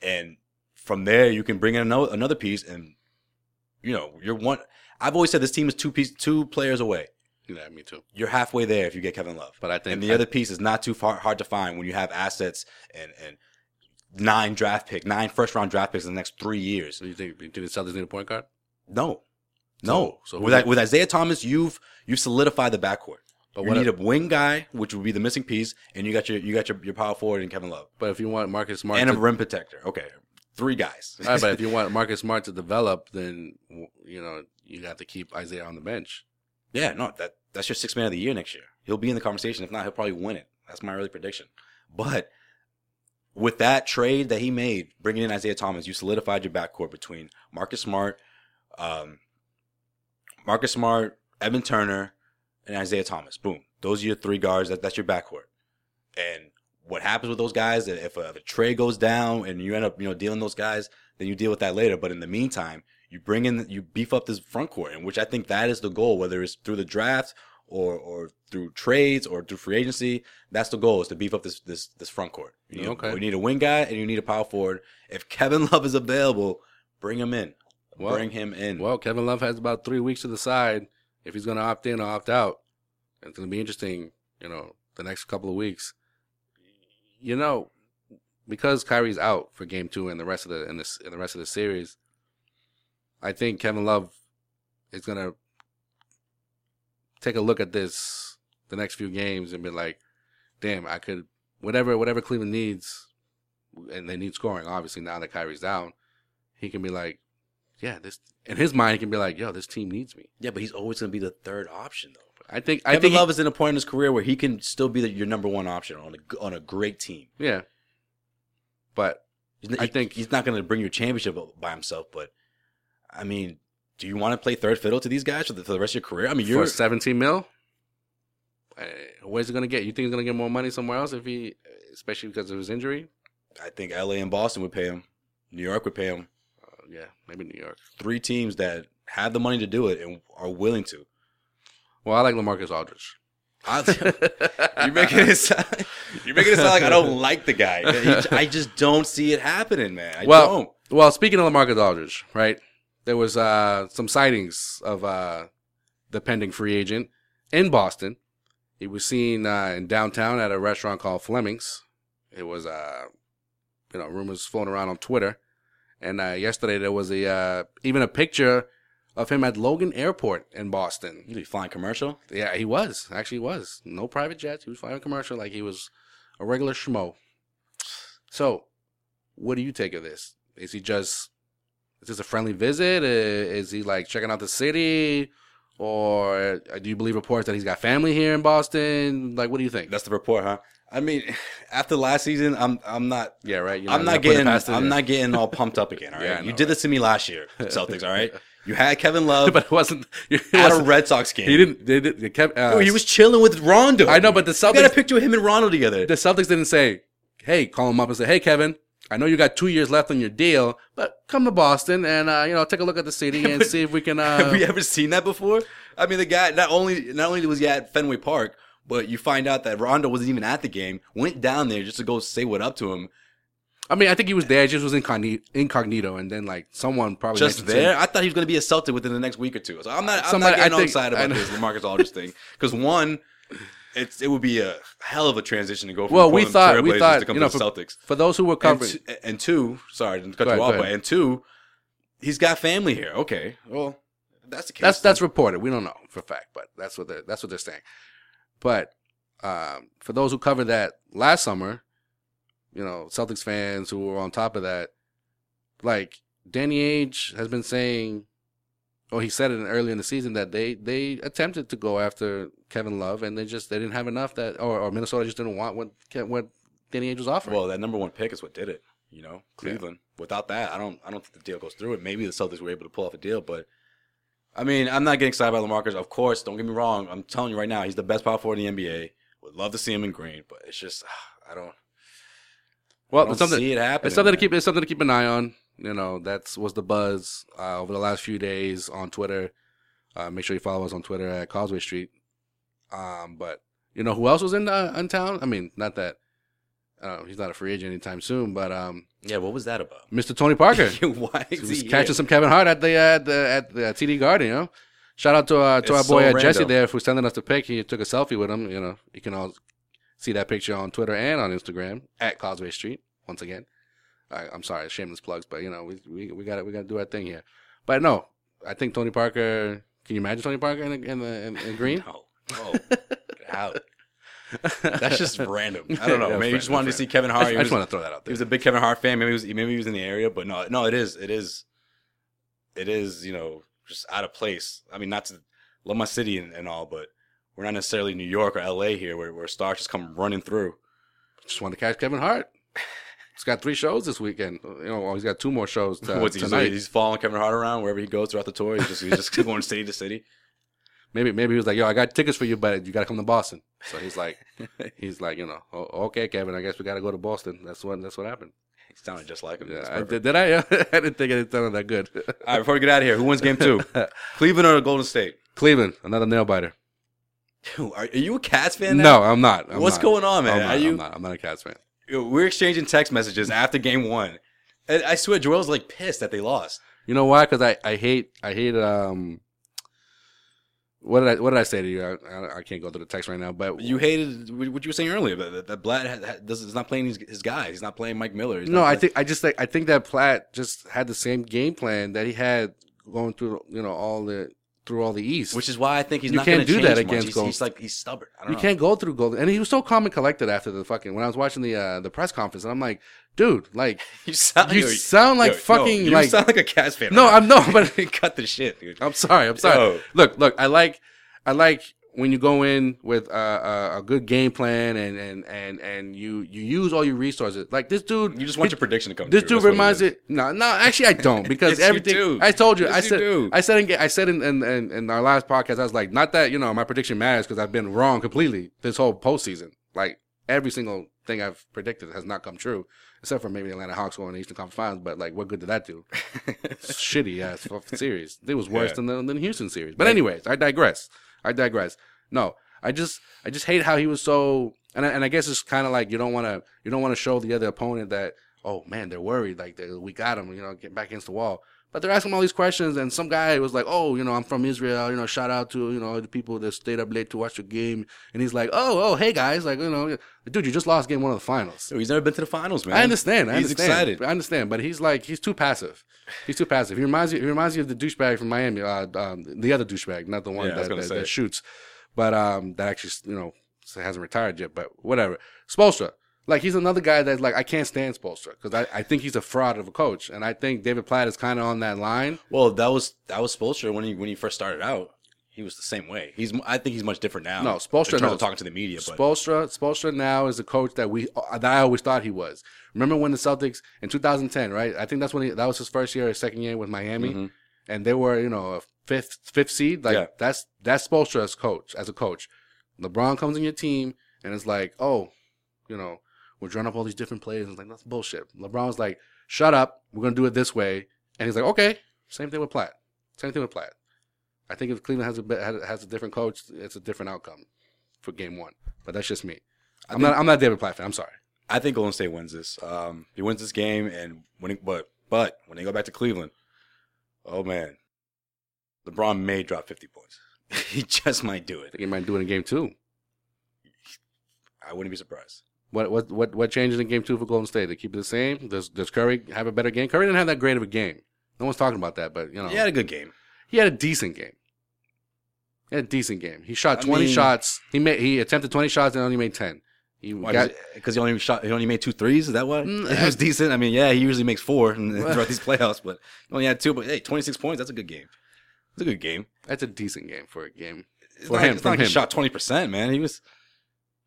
And from there, you can bring in another, another piece, and you know, you're one. I've always said this team is two piece, two players away. Yeah, me too. You're halfway there if you get Kevin Love. But I think and the I- other piece is not too far hard to find when you have assets and and nine draft pick, nine first round draft picks in the next three years. So you think, you think the Celtics need a point guard? No, no. So- so with, with Isaiah Thomas, you've you've solidified the backcourt. But But what you need a wing guy, which would be the missing piece, and you got your you got your, your power forward and Kevin Love But if you want Marcus Smart, and a rim protector. Okay, three guys. Right, but if you want Marcus Smart to develop, then you know you got to keep Isaiah on the bench. Yeah, no, that that's your six man of the year next year. He'll be in the conversation. If not, he'll probably win it. That's my early prediction. But with that trade that he made, bringing in Isaiah Thomas, you solidified your backcourt between Marcus Smart, um, Marcus Smart, Evan Turner, and Isaiah Thomas. Boom. Those are your three guards. That, that's your backcourt. And what happens with those guys, if a, if a trade goes down and you end up, you know, dealing those guys, then you deal with that later. But in the meantime, you bring in, you beef up this front court, and which I think that is the goal, whether it's through the draft or, or through trades or through free agency. That's the goal is to beef up this, this, this front court. You need, Okay. you need a wing guy and you need a power forward. If Kevin Love is available, bring him in. Well- bring him in. Well, Kevin Love has about three weeks to decide if he's going to opt in or opt out. It's going to be interesting, you know, the next couple of weeks. You know, because Kyrie's out for Game Two and the rest of the in this in the rest of the series, I think Kevin Love is going to take a look at this the next few games and be like, "Damn, I could whatever whatever Cleveland needs, and they need scoring. Obviously, now that Kyrie's down, he can be like." yeah, this in his mind he can be like, yo, this team needs me. yeah, but he's always going to be the third option, though. I think I Kevin think he- Love is in a point in his career where he can still be the, your number one option on a on a great team. yeah, but not- I he- think- he's not going to bring you a championship by himself. But I mean, do you want to play third fiddle to these guys for the, for the rest of your career? I mean, you're 17 mil, uh, where's he gonna get? You think he's gonna get more money somewhere else if he, especially because of his injury? I think L.A. and Boston would pay him. New York would pay him. Uh, yeah, maybe New York. Three teams that have the money to do it and are willing to. Well, I like Lamarcus Aldridge. You're making it sound, you're making it sound like I don't like the guy. I just don't see it happening, man. I well, don't. well, speaking of Lamarcus Aldridge, right? There was uh, some sightings of uh, the pending free agent in Boston. He was seen uh, in downtown at a restaurant called Fleming's. It was, uh, you know, rumors floating around on Twitter. And uh, yesterday there was a uh, even a picture of him at Logan Airport in Boston. He flying commercial? Yeah, he was actually was no private jets. He was flying commercial like he was a regular schmo. So, what do you take of this? Is he just is this a friendly visit? Is he like checking out the city, or uh, do you believe reports that he's got family here in Boston? Like, what do you think? That's the report, huh? I mean, after last season, I'm I'm not yeah, right. You're I'm you're not getting I'm not getting all pumped up again. All right, Yeah, I you did right? this to me last year, Celtics. All right, you had Kevin Love but it wasn't. It at a wasn't Red Sox game. he didn't. They did. They kept. Uh, Yo, he was chilling with Rondo. I know, but the Celtics You got a picture of him and Rondo together. the Celtics didn't say, "Hey, call him up and say, hey, Kevin, I know you got two years left on your deal, but come to Boston and uh, you know take a look at the city and see if we can." Have Uh, we ever seen that before? I mean, the guy not only not only was he at Fenway Park, but you find out that Rondo wasn't even at the game. Went down there just to go say what up to him. I mean, I think he was there, just was incognito, incognito, and then like someone probably Just to him- there, I thought he was going to be a Celtic within the next week or two. So I'm not. I'm Somebody- not getting I all think- excited about this Lamarcus Aldridge thing because one, it's it would be a hell of a transition to go from Well, the we thought we thought to come you know to for, Celtics. for those who were And, covering. t- and two, sorry to cut Go you ahead, off, but and two, he's got family here. Okay, well, that's the case. That's then- that's reported. We don't know for a fact, but that's what they're that's what they're saying. But um, for those who covered that last summer, you know, Celtics fans who were on top of that, like Danny Ainge has been saying, or he said it early in the season that they they attempted to go after Kevin Love and they just they didn't have enough that, or, or Minnesota just didn't want what what Danny Ainge was offering. Well, that number one pick is what did it. You know, Cleveland. Without that, I don't. I don't think the deal goes through. It maybe the Celtics were able to pull off a deal, but I mean, I'm not getting excited about Lamarcus. Of course, don't get me wrong. I'm telling you right now, he's the best power forward in the NBA. Would love to see him in green, but it's just I don't. well, I don't it's something see it happening. It's something to keep. It's something to keep an eye on. You know, that's was the buzz uh, over the last few days on Twitter. Uh, make sure you follow us on Twitter at Causeway Street. Um, but You know who else was in uh, in town? I mean, not that uh, he's not a free agent anytime soon, but um, Yeah, what was that about? Mr. Tony Parker. Why He is was he catching here? some Kevin Hart at the at the at the TD Garden. You know, shout out to uh, to It's our boy so uh, Jesse there for sending us the pic. He took a selfie with him. You know, you can all see that picture on Twitter and on Instagram at Causeway Street. Once again, I, I'm sorry, shameless plugs, but you know we we we got we got to do our thing here. But no, I think Tony Parker. Can you imagine Tony Parker in the, in, the, in, in green? No, oh, get out. That's just random. I don't know. Yeah, Maybe you just wanted to see Kevin I Hart. just, I just was- want to throw that out there. He was a big Kevin Hart fan. Maybe he was maybe he was in the area, but no, no, it is it is it is you know just out of place. I mean, not to love my city and, and all, but we're not necessarily New York or L.A. here, where, where stars just come running through. just want to catch Kevin Hart. He's got three shows this weekend. You know, he's got two more shows to, What's he? tonight. he's following Kevin Hart around wherever he goes throughout the tour. He's just he's just going city to city. Maybe maybe he was like, "Yo, I got tickets for you, but you got to come to Boston." So he's like, he's like, you know, oh, okay, Kevin, I guess we got to go to Boston. That's what that's what happened. He sounded just like him. Yeah, I, did, did I? I didn't think it sounded that good. All right, before we get out of here, who wins game two? Cleveland or Golden State? Cleveland, another nail biter. Are, are you a Cats fan? No. I'm not. I'm What's not. going on, man? I'm not, Are you- I'm not, I'm not a Cats fan. We're exchanging text messages after game one. And I swear, Joel's like pissed that they lost. You know why? Because I, I hate I hate um. What did I what did I say to you? I, I, I can't go through the text right now, but You hated what you were saying earlier that, that Blatt had, had, does, is not playing his, his guy. He's not playing Mike Miller. He's No, I think I just like I think that Blatt just had the same game plan that he had going through you know all the through all the East. which is why I think he's You not can't going to do that change much. against He's, he's like he's stubborn. I don't you know. can't go through Golden, and he was so calm and collected after the fucking when I was watching the uh, the press conference, and I'm like, dude, like You sound, You yo, sound like yo, fucking, no, you like- sound like a Cats fan. No, right I'm- no, but- cut the shit, dude. I'm sorry, I'm sorry. Yo. Look, look, I like I like when you go in with uh, a, a good game plan and and and and you you use all your resources. Like this dude, You just want your prediction to come. True. This true. dude That's reminds it. No, no, actually, I don't because Yes, you everything. I told you. Yes, I you said. do. I said. In, I said in, in, in, in our last podcast. I was like, not that you know my prediction matters because I've been wrong completely this whole postseason. Like every single thing I've predicted has not come true, except for maybe Atlanta Hawks going to the Eastern Conference Finals. But like, what good did that do? Shitty ass series. It was worse Yeah. than the than the Houston series. But anyways, I digress. I digress. No, I just I just hate how he was so. And I, and I guess it's kind of like you don't want to you don't want to show the other opponent that oh man they're worried like they, we got him you know get back against the wall. But they're asking all these questions, and some guy was like, "Oh, you know, I'm from Israel. You know, shout out to you know the people that stayed up late to watch the game." And he's like, "Oh, oh, hey guys, like you know, dude, you just lost game one of the finals." He's never been to the finals, man. I understand. I he's understand. excited. I understand, but he's like he's too passive. He's too passive. He reminds you. He reminds you of the douchebag from Miami. Uh, um, the other douchebag, not the one Yeah, that, that, that shoots, but um, that actually you know hasn't retired yet. But whatever. Spoelstra, like he's another guy that's like I can't stand Spoelstra because I, I think he's a fraud of a coach, and I think David Blatt is kind of on that line. Well, that was that was Spoelstra when he when he first started out. He was the same way. He's I think he's much different now. No, in Spoelstra, no. talking to the media, but Spoelstra, Spoelstra now is the coach that we uh, that I always thought he was. Remember when the Celtics in 2010, right? I think that's when he, that was his first year, or second year with Miami, Mhm. and they were you know a fifth fifth seed. Like Yeah. that's that's Spoelstra as coach as a coach. LeBron comes in your team and it's like, oh, you know, we're drawing up all these different plays. And it's like that's bullshit. LeBron was like, shut up, we're gonna do it this way, and he's like, okay. Same thing with Blatt. Same thing with Blatt. I think if Cleveland has a has a different coach, it's a different outcome for Game One. But that's just me. I'm not. I'm not David Blatt fan. I'm sorry. I think Golden State wins this. Um, he wins this game, and when he, but but when they go back to Cleveland, oh man, LeBron may drop 50 points. he just might do I it. think he might do it in Game Two. I wouldn't be surprised. What what what what changes in Game Two for Golden State? They keep it the same. Does Does Curry have a better game? Curry didn't have that great of a game. No one's talking about that, but you know, He had a good game. he had a decent game. He had a decent game. He shot I 20 mean- shots. He made he attempted 20 shots and only made 10. He got Because he only shot, he only made two threes. Is that why? Mm, it was decent. I mean, yeah, he usually makes four throughout these playoffs, but he only had two. But hey, 26 points. That's a good game. It's a good game. that's a decent game for a game. It's For not him, like, it's from not like him. he shot 20 percent, man. He was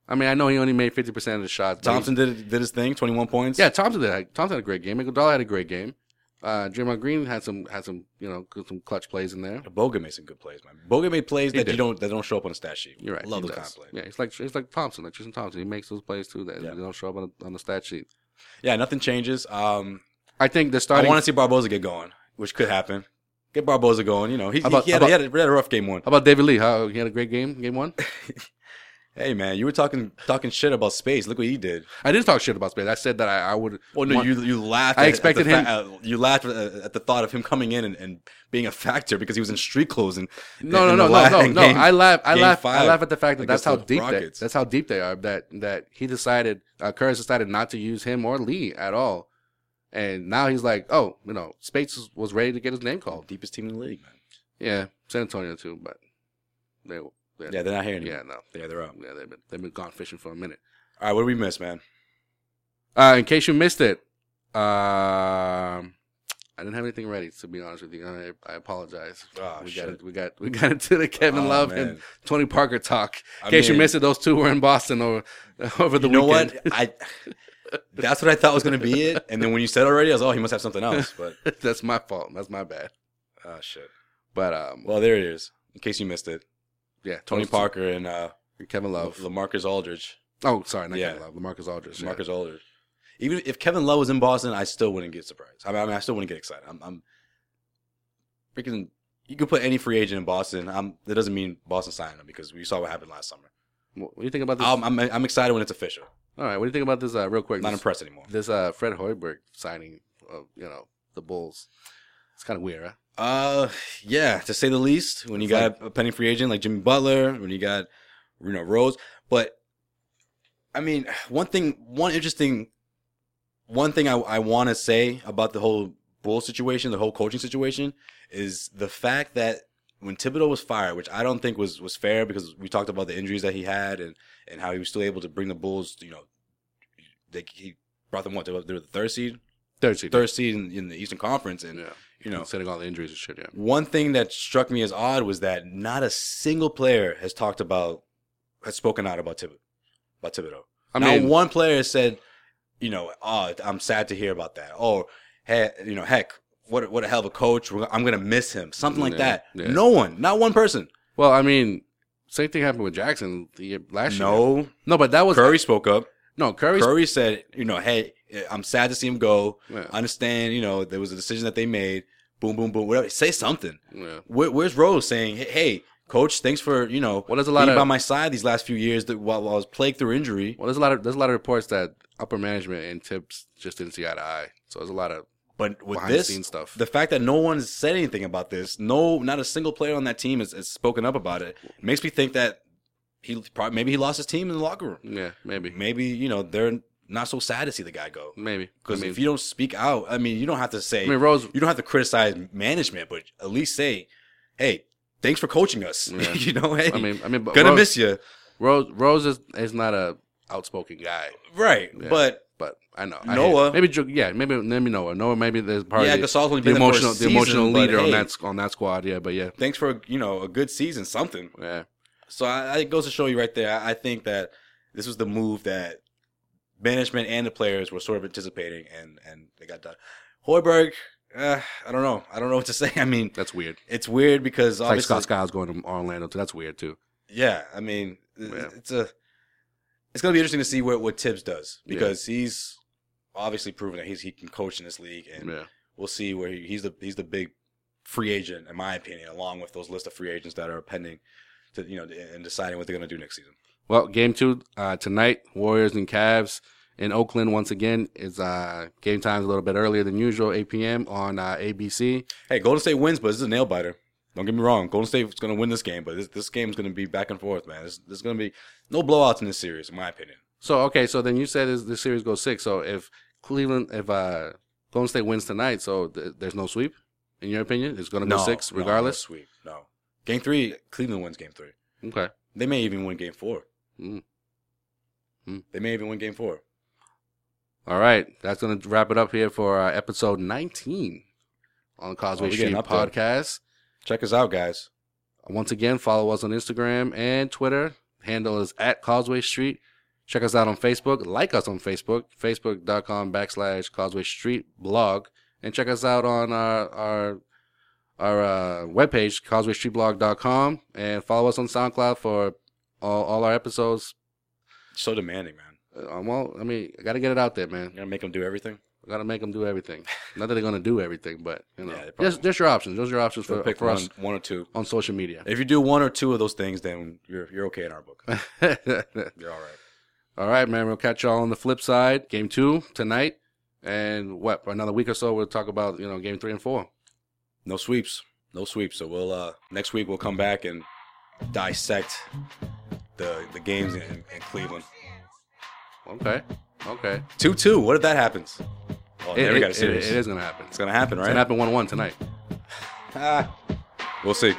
I mean, I know he only made 50% of the shots. but he- Thompson did did his thing. 21 points. Yeah, Thompson did. Thompson had a great game. Iguodala had a great game. Uh, Draymond Green had some had some you know good- some clutch plays in there. Boga made some good plays, man. Bogut made plays He that did. you don't that don't show up on the stat sheet. You're right. Love he those does. kind of plays. Yeah, it's like he's like Thompson, like Tristan Thompson. He makes those plays too that Yeah. don't show up on the, on the stat sheet. Yeah, nothing changes. Um, I think the starting. I want to see Barbosa get going, which could happen. Get Barbosa going. You know, he, How about- he, had, how he, had, a, he had a rough game one. How about David Lee? How he had a great game, game one. Hey man, you were talking talking shit about Speights. Look what he did. I didn't talk shit about Speights. I said that I, I would. Well, no, want- you you laughed. I at- expected at the him- uh, you laughed at, at the thought of him coming in and, and being a factor because he was in street clothes and No, no, no, no, no, no. I laugh. I laugh. I laugh at the fact that that's how deep they, that's how deep they are. That that he decided, uh, Curtis decided not to use him or Lee at all, and now he's like, oh, you know, Speights was- was ready to get his name called. deepest team in the league, man. Yeah, San Antonio too, but they, Yeah, they're not here anymore. yeah, no, Yeah, they're out. yeah, they've been they've been gone fishing for a minute. All right, what did we miss, man? Uh, in case you missed it, um, I didn't have anything ready. To be honest with you, I, I apologize. Oh, we shit. got it. We got we got into the Kevin Oh, Love man. and Tony Parker talk. In I case you missed it, those two were in Boston over over the you know weekend. what? I that's what I thought was gonna be it, and then when you said already, I was oh, he must have something else. But That's my fault. That's my bad. oh shit. But um, Well, there it is. In case you missed it, yeah, Tony those two. Parker and uh, Kevin Love. Lamarcus Aldridge. Oh, sorry, not Yeah. Kevin Love. Lamarcus Aldridge. yeah. Lamarcus Aldridge. Even if Kevin Love was in Boston, I still wouldn't get surprised. I mean, I, mean, I still wouldn't get excited. I'm, I'm freaking. You could put any free agent in Boston. I'm, that doesn't mean Boston signed him because we saw what happened last summer. What do you think about this? I'm, I'm, I'm excited when it's official. All right, what do you think about this? Uh, real quick, Not this, impressed anymore. this uh, Fred Hoiberg signing of you know the Bulls. It's kind of weird, huh? Uh, yeah, to say the least. When you It's got a pending free agent like Jimmy Butler, when you got you know Rose, but I mean, one thing, one interesting, one thing I, I want to say about the whole Bull situation, the whole coaching situation, is the fact that when Thibodeau was fired, which I don't think was was fair because we talked about the injuries that he had and and how he was still able to bring the Bulls, you know, they, he brought them what they were they were the third seed, Third seed. third seed in, in the Eastern Conference, and Yeah. You know Considering all the injuries and shit. Yeah. one thing that struck me as odd was that not a single player has talked about, has spoken out about Thibodeau. About Thibodeau. I Not mean, one player has said, you know, oh, I'm sad to hear about that. Or, hey, you know, heck, what what a hell of a coach. I'm gonna miss him. Something like Yeah, that. yeah. No one, not one person. well, I mean, same thing happened with Jackson the year, last year. No, no, but that was Curry spoke up. No, Curry's Curry said, you know, hey, I'm sad to see him go. Yeah. I understand, you know, there was a decision that they made. Boom, boom, boom. Whatever. Say something. Yeah. Where, where's Rose saying, hey, hey, coach, thanks for you know Well, there's a lot being of- by my side these last few years that while, while I was plagued through injury. Well, there's a lot of there's a lot of reports that upper management and Thibs just didn't see eye to eye. So there's a lot of But with Behind the this scenes stuff. the fact that no one's said anything about this, no, not a single player on that team has, has spoken up about it, makes me think that he probably maybe he lost his team in the locker room. yeah, maybe, Maybe you know they're not so sad to see the guy go. maybe Because I mean, if you don't speak out, I mean, you don't have to say. I mean, Rose- you don't have to criticize management, but at least say, "Hey, thanks for coaching us." Yeah. you know, hey, I mean, I mean, but gonna Rose, miss you, Rose, Rose is, is not a outspoken guy, right? Yeah. But but I know Noah- hear- maybe yeah, maybe maybe Noah, Noah, maybe there's part Yeah, of the, Gasol's only the been a emotional the emotional leader on that on that squad. Yeah, but yeah, thanks for you know a good season, something. yeah, So I, I, it goes to show you right there. I, I think that this was the move that management and the players were sort of anticipating, and and they got done. Hoiberg, uh, I don't know. I don't know what to say. I mean, that's weird. it's weird because It's like obviously, Scott Skiles going to Orlando too. That's weird too. yeah. I mean, Yeah. it's a. It's gonna be interesting to see what what Thibs does because he's obviously proven that he's he can coach in this league, and Yeah, we'll see where he, he's the he's the big free agent in my opinion, along with those list of free agents that are pending to you know and deciding what they're gonna do next season. Well, game two uh, tonight, Warriors and Cavs in Oakland once again is uh, game time's a little bit earlier than usual, 8 p.m. on uh, ABC. Hey, Golden State wins, but this is a nail biter. Don't get me wrong. Golden State's going to win this game, but this, this game's going to be back and forth, man. There's, there's going to be no blowouts in this series, in my opinion. So okay, so then you said this, this series goes six. So if Cleveland, if uh, Golden State wins tonight, so th- there's no sweep in your opinion. It's going to go six no, no regardless. sweep. No. Game three, Cleveland wins game three. Okay. They may even win game four. Mm. Mm. They may even win game four. All right, that's going to wrap it up here for uh, episode 19 on the Causeway Oh, Street up there. podcast. Check us out, guys. Once again, follow us on Instagram and Twitter. Handle is at Causeway Street. Check us out on Facebook. Like us on Facebook, facebook.com backslash Causeway Street blog. And check us out on our our our uh, webpage, causewaystreetblog.com. And follow us on SoundCloud for all, all our episodes. So demanding, man. Uh, well, I mean, I got to get it out there, man. You're going to make them do everything? I Gotta make them do everything. Not that they're gonna do everything, but you know, Yeah, just, just your options. Those are your options for, pick for one, us one or two. on social media. If you do one or two of those things, then you're you're okay in our book. You're all right. All right, man. We'll catch y'all on the flip side. Game two tonight, and what? For another week or so, we'll talk about you know game three and four. No sweeps. No sweeps. So we'll uh next week we'll come back and dissect the the games in, in Cleveland. Okay. Okay. Two two. What if that happens? Oh, It, we it- got a it- series. it is gonna happen. It's gonna happen, right? It's gonna happen one one tonight. Ah, we'll see.